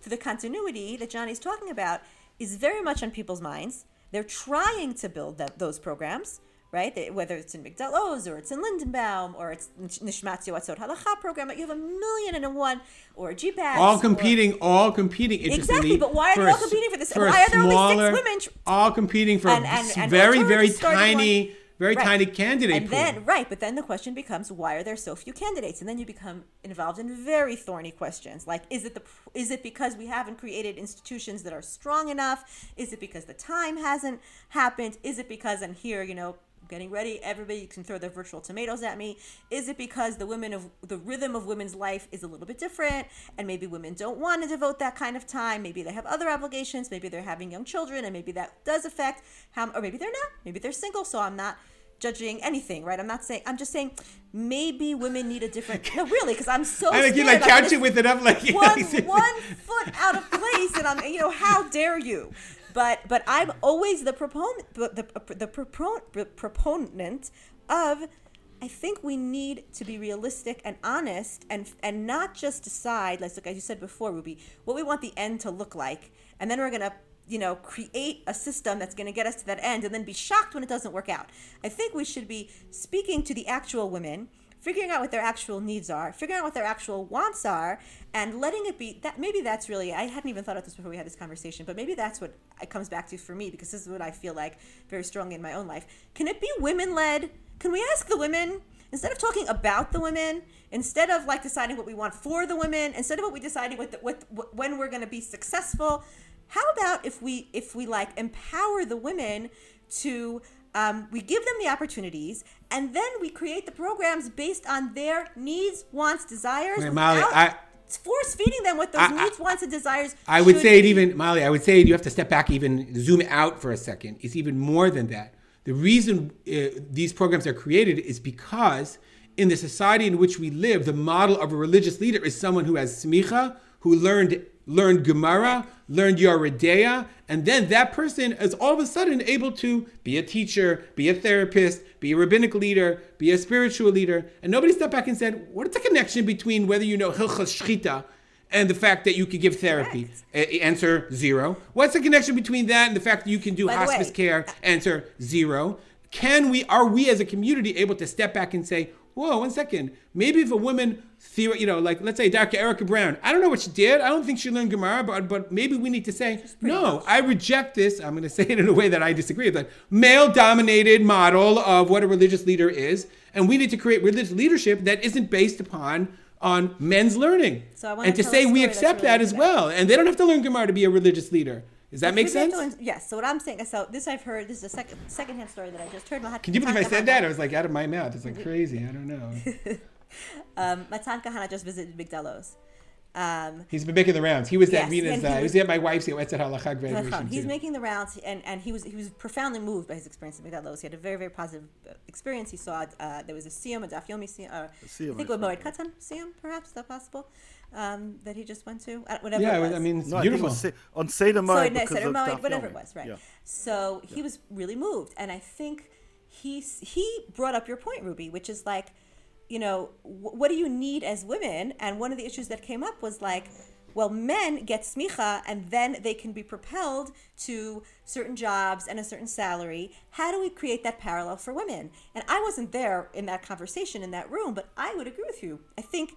for the continuity that Johnny's talking about is very much on people's minds. They're trying to build that, those programs, right? They, whether it's in Migdal or it's in Lindenbaum or it's Nishmat Yoatzot Halacha program, you have a million and a one or GPATS. all or- competing, all competing. Exactly, but why are they all competing for this? For Why are there only six women tr- all competing for And- and- and very, very tiny, one- very Right. tiny candidate and pool. then right but then the question becomes why are there so few candidates and then you become involved in very thorny questions like is it the is it because we haven't created institutions that are strong enough is it because the time hasn't happened is it because and here you know getting ready everybody can throw their virtual tomatoes at me. Is it because the women of the rhythm of women's life is a little bit different? And maybe women don't want to devote that kind of time. Maybe they have other obligations. Maybe they're having young children and maybe that does affect how or maybe they're not. Maybe they're single so i'm not judging anything right? I'm not saying i'm just saying maybe women need a different no really because i'm so I think you like couch it with it up like one one foot out of place, and I'm you know how dare you? But but I'm always the proponent the the, the propon- proponent of. I think we need to be realistic and honest, and and not just decide. Like, as you said before, Ruby, what we want the end to look like, and then we're gonna you know create a system that's going to get us to that end and then be shocked when it doesn't work out i think we should be speaking to the actual women figuring out what their actual needs are, figuring out what their actual wants are, and letting it be that maybe that's really I hadn't even thought of this before we had this conversation, but maybe that's what it comes back to for me because this is what I feel like very strongly in my own life. Can it be women led? Can we ask the women instead of talking about the women, instead of like deciding what we want for the women, instead of what we deciding what, the, when we're going to be successful, how about if we if we like empower the women to um, we give them the opportunities and then we create the programs based on their needs, wants, desires. Wait, Mali, I- force feeding them what those I- I- needs, wants, and desires. I would say it be. even, Mali, I would say you have to step back, even zoom out for a second. It's even more than that. The reason uh, these programs are created is because in the society in which we live, the model of a religious leader is someone who has smicha, who learned learned Gemara, learned Yoreh De'ah, and then that person is all of a sudden able to be a teacher, be a therapist, be a rabbinic leader, be a spiritual leader. And nobody stepped back and said, what's the connection between whether you know Hilchas Shchita and the fact that you could give therapy? A- answer zero. What's the connection between that and the fact that you can do By hospice way, care? Uh, answer zero. Can we, are we as a community able to step back and say, whoa, one second, maybe if a woman, theor- you know, like let's say Dr. Erica Brown, I don't know what she did. I don't think she learned Gemara, but, but maybe we need to say, no, I reject this. I'm going to say it in a way that I disagree with, like male dominated model of what a religious leader is. And we need to create religious leadership that isn't based upon on men's learning. So and to say we accept that as well. And they don't have to learn Gemara to be a religious leader. Does that make Maybe I have sense? to Yes. So what I'm saying, so this I've heard. This is a second secondhand story that I just heard. Can you believe I said that? I was like out of my mouth. It's like crazy. I don't know. Um, Matan Kahana just visited Migdal Oz. Um, He's been making the rounds. He was Yes, at Rina's. he uh, he was- was at my wife's Yoetzet Halachah graduation He's too. making the rounds, and, and he was he was profoundly moved by his experience in Migdal Oz. He had a very very positive uh, experience. He saw uh, there was a siyum, a daf yomi siyum, uh, siyum, I think I it was Moed think. Katan siyum, perhaps is that possible? Um, that he just went to, whatever. Yeah, it I was. was- I mean, it's No, I think it beautiful. on Seder so Moed no, because Seder of whatever Yomi. it was, right? Yeah. So he was really moved, and I think he he brought up your point, Ruby, which is like, you know, wh- what do you need as women? And one of the issues that came up was like, well, men get smicha, and then they can be propelled to certain jobs and a certain salary. How do we create that parallel for women? And I wasn't there in that conversation in that room, but I would agree with you. I think.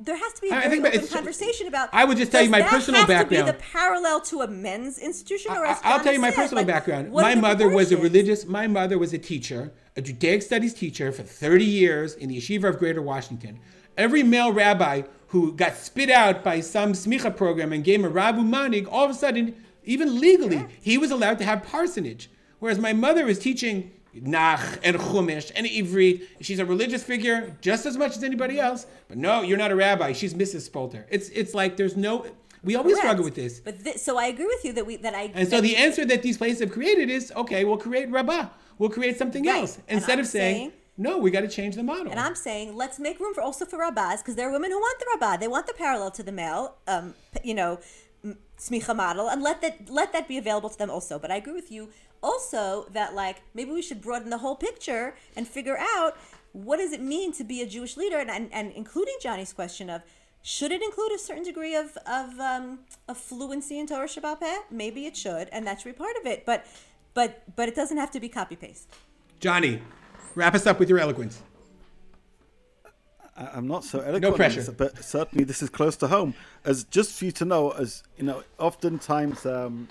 There has to be a I- I very think open conversation about. I would just tell you my personal have To background. be the parallel to a men's institution, or I- I'll tell you my said, personal like, background. My mother was a religious. My mother was a teacher, a Judaic studies teacher for 30 years in the yeshiva of Greater Washington. Every male rabbi who got spit out by some smicha program and gave him a rabu manig, all of a sudden, even legally, he was allowed to have parsonage. Whereas my mother was teaching Nach and Chumash and Ivrit. She's a religious figure just as much as anybody else. But no, you're not a rabbi. She's Mrs. Spolter. It's it's like there's no. We always Correct. struggle with this. But thi- so I agree with you that we that I And so the answer that these places have created is okay, we'll create rabbah. We'll create something Right. else. Instead of saying, saying- no, we got to change the model. And I'm saying let's make room for also for rabbis because there are women who want the rabbah. They want the parallel to the male, um, you know, smicha model, and let that let that be available to them also. But I agree with you also that like maybe we should broaden the whole picture and figure out what does it mean to be a Jewish leader, and and, and including Johnny's question of. Should it include a certain degree of of, um, of fluency in Torah Shebaal Peh? Maybe it should, and that should be part of it. But but but it doesn't have to be copy paste. Johnny, wrap us up with your eloquence. I- I'm not so eloquent, on pressure. but certainly this is close to home. As just for you to know, as you know, oftentimes um,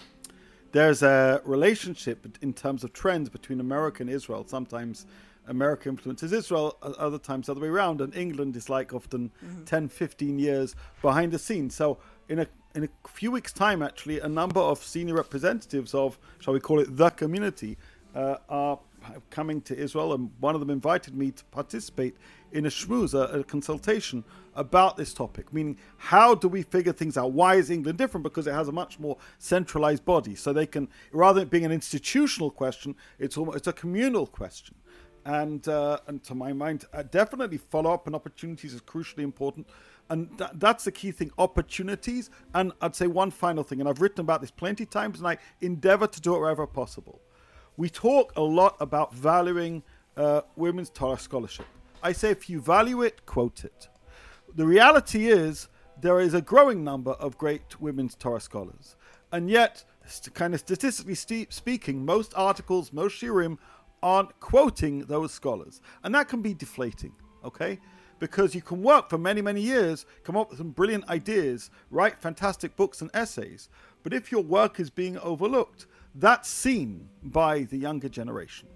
there's a relationship in terms of trends between America and Israel. Sometimes America influences Israel, other times the other way around, and England is like often 10, 15 years behind the scenes. So in a in a few weeks' time, actually, a number of senior representatives of, shall we call it, the community, uh, are coming to Israel, and one of them invited me to participate in a schmooze, a, a consultation about this topic. Meaning, how do we figure things out? Why is England different? Because it has a much more centralized body, so they can, rather than being an institutional question, it's almost it's a communal question. And uh, and to my mind, uh, definitely follow up and opportunities is crucially important. And tha- that's the key thing opportunities. And I'd say one final thing, and I've written about this plenty of times, and I endeavor to do it wherever possible. We talk a lot about valuing uh, women's Torah scholarship. I say if you value it, quote it. The reality is there is a growing number of great women's Torah scholars. And yet, st- kind of statistically ste- speaking, most articles, most shiurim aren't quoting those scholars. And that can be deflating. Okay, because you can work for many many years, come up with some brilliant ideas, write fantastic books and essays, but if your work is being overlooked, that's seen by the younger generation.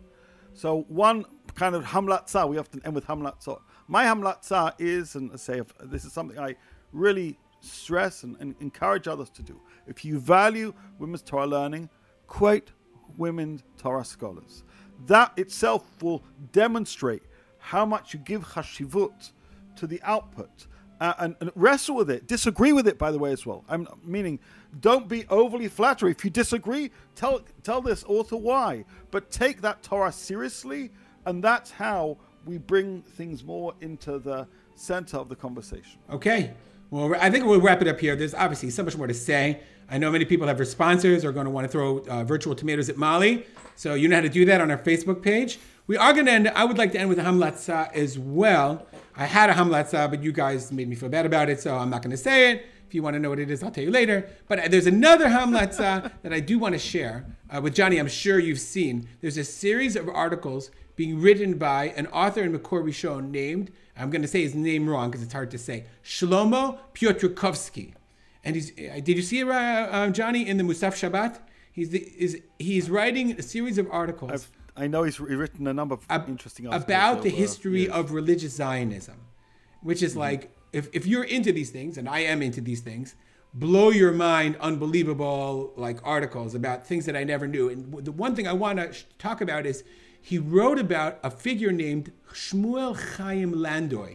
So one kind of hamlatza, we often end with hamlatza. My hamlatza is, and I say this is something I really stress and, and encourage others to do. If you value women's Torah learning, quote women Torah scholars. That itself will demonstrate how much you give chashivut to the output. Uh, and, and, wrestle with it. Disagree with it, by the way, as well. I'm meaning, don't be overly flattery. If you disagree, tell tell this author why. But take that Torah seriously, and that's how we bring things more into the center of the conversation. Okay. Well, I think we'll wrap it up here. There's obviously so much more to say. I know many people have responses or are going to want to throw uh, virtual tomatoes at Mali. So you know how to do that on our Facebook page. We are going to end, I would like to end with a hamlatza as well. I had a hamlatza, but you guys made me feel bad about it, so I'm not going to say it. If you want to know what it is, I'll tell you later. But there's another hamlatza that I do want to share uh, with Johnny. I'm sure you've seen. There's a series of articles being written by an author in Makor Rishon named, I'm going to say his name wrong because it's hard to say, Shlomo Piotrkovsky. And he's, uh, did you see it, uh, uh, Johnny, in the Musaf Shabbat? He's, the, is, he's writing a series of articles. I've, i know he's written a number of ab- interesting articles. About the history of religious Zionism, which is mm-hmm. like, if, if you're into these things, and I am into these things, blow your mind, unbelievable like articles about things that I never knew. And the one thing I want to talk about is he wrote about a figure named Shmuel Chaim Landau,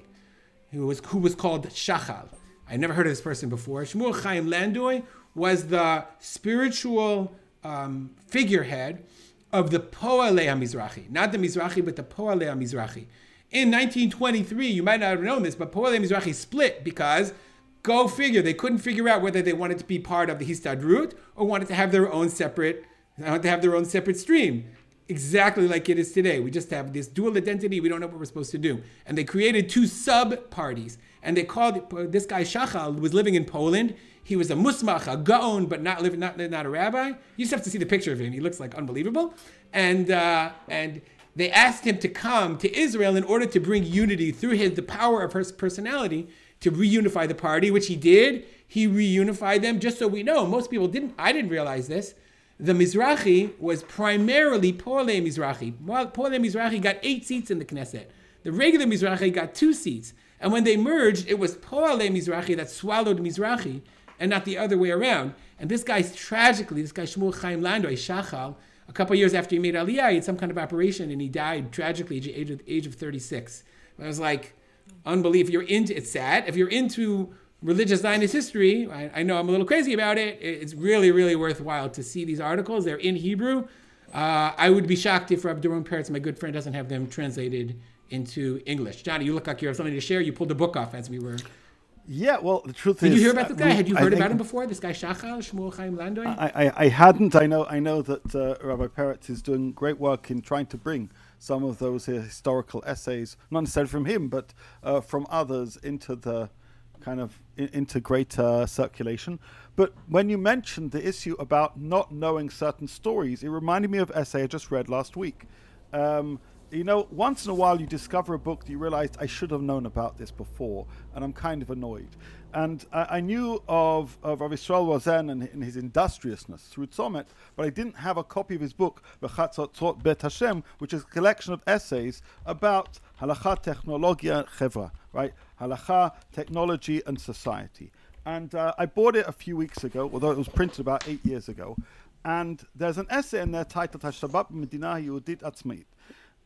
who was who was called Shachal. I never heard of this person before. Shmuel Chaim Landau was the spiritual um, figurehead of the Poalei HaMizrachi. Not the Mizrachi, but the Poalei HaMizrachi. In 1923, you might not have known this, but Poalei HaMizrachi split because, go figure, they couldn't figure out whether they wanted to be part of the Histadrut or wanted to have their own separate, wanted to have their own separate stream exactly like it is today. We just have this dual identity. We don't know what we're supposed to do. And they created two sub parties. And they called this guy Shachal was living in Poland. He was a musmach, a gaon, but not living, not, not a rabbi. You just have to see the picture of him. He looks like unbelievable. And uh, and they asked him to come to Israel in order to bring unity through his the power of his personality to reunify the party, which he did. He reunified them. Just so we know, most people didn't. I didn't realize this the Mizrahi was primarily Poale Mizrahi. Poale Mizrahi got eight seats in the Knesset. The regular Mizrahi got two seats. And when they merged, it was Poale Mizrahi that swallowed Mizrahi and not the other way around. And this guy's tragically, this guy Shmuel Chaim Landau, Shachal, a couple years after he made Aliyah, he had some kind of operation and he died tragically at the age of, age of 36. I was like, unbelievable. You're into, it's sad. If you're into religious Zionist history, I, I, know I'm a little crazy about it. It's really, really worthwhile to see these articles. They're in Hebrew. Uh, I would be shocked if Abdurrahman Peretz, my good friend, doesn't have them translated into English. Johnny, you look like you have something to share. You pulled the book off as we were. Yeah, well, the truth Did is. Did you hear about this guy? Had you heard about him before? This guy Shachal Shmuel Chaim Landau. I, I, I hadn't. I know. I know that uh, Rabbi Peretz is doing great work in trying to bring some of those historical essays, not necessarily from him, but uh, from others, into the kind of into greater circulation. But when you mentioned the issue about not knowing certain stories, it reminded me of an essay I just read last week. Um, you know, once in a while you discover a book that you realize I should have known about this before, and I'm kind of annoyed. And I, I knew of, of Rav Yisrael Rosen and, and, his industriousness through Tzomet, but I didn't have a copy of his book, Bechatzot Bet Hashem, which is a collection of essays about Halacha Technologia Chevra, right? Halacha, technology, and society. And uh, I bought it a few weeks ago, although it was printed about eight years ago. And there's an essay in there titled Hashabbat Medina Yehudit Atzmait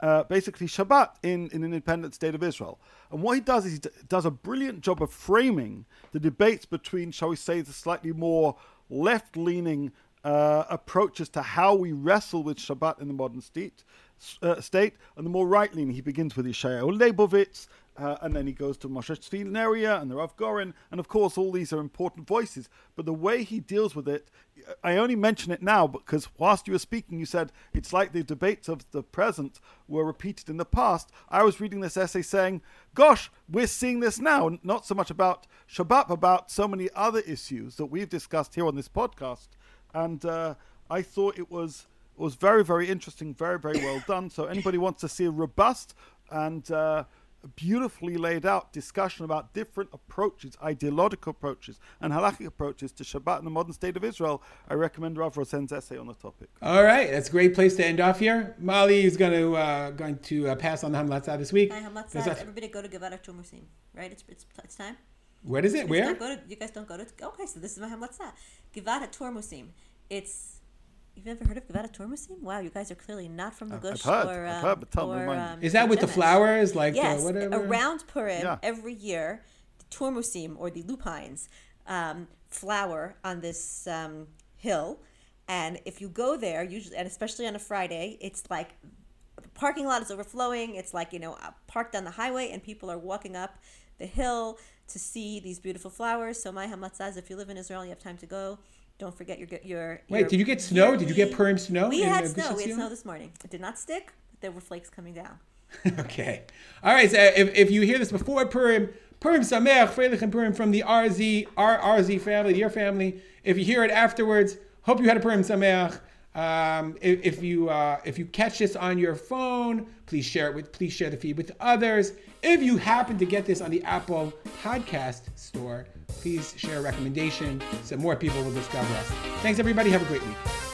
uh, basically Shabbat in, in an independent state of Israel. And what he does is he d- does a brilliant job of framing the debates between, shall we say, the slightly more left leaning uh, approaches to how we wrestle with Shabbat in the modern state, uh, state and the more right leaning. He begins with Yeshayahu Leibovitz uh, and then he goes to Moshe Tzvi and the Rav Goren. and of course all these are important voices. But the way he deals with it, I only mention it now because whilst you were speaking, you said it's like the debates of the present were repeated in the past. I was reading this essay saying, "Gosh, we're seeing this now, not so much about Shabbat, about so many other issues that we've discussed here on this podcast." And uh, I thought it was it was very very interesting, very very well done. So anybody wants to see a robust and uh, beautifully laid out discussion about different approaches, ideological approaches, and halakhic approaches to Shabbat in the modern state of Israel. I recommend Rav Rosen's essay on the topic. All right, that's a great place to end off here. Mali is going to uh, going to uh, pass on the Hamlatzah this week. My hamlatzah There's everybody go to Givat HaTurmusim, right? It's, it's, it's time. What is it? You guys Where? don't go to- you guys don't go to. Okay, so this is my hamlatzah. Givat HaTurmusim. It's. You've never heard of Givat HaTurmusim? Wow, you guys are clearly not from the I've heard, or. I've um, heard, but tell me, or, me. um, Is that with the flowers? Like Yes, uh, whatever? around Purim Yeah. every year, the Turmusim or the lupines um, flower on this um, hill, and if you go there, usually and especially on a Friday, it's like the parking lot is overflowing. It's like you know uh, parked on the highway, and people are walking up the hill to see these beautiful flowers. So my hamlatzah is if you live in Israel, you have time to go. Don't forget your your. Wait, your did you get snow? Did you get Purim snow? We in, had snow. We had snow this morning. It did not stick. But there were flakes coming down. okay. All right. So if, if you hear this before Purim, Purim Sameach, Freilich and Purim from the RZ, our RZ family, your family. If you hear it afterwards, hope you had a Purim Sameach. Um, if, if you uh, if you catch this on your phone, please share it with please share the feed with others. If you happen to get this on the Apple Podcast Store, please share a recommendation so more people will discover us. Thanks everybody. Have a great week.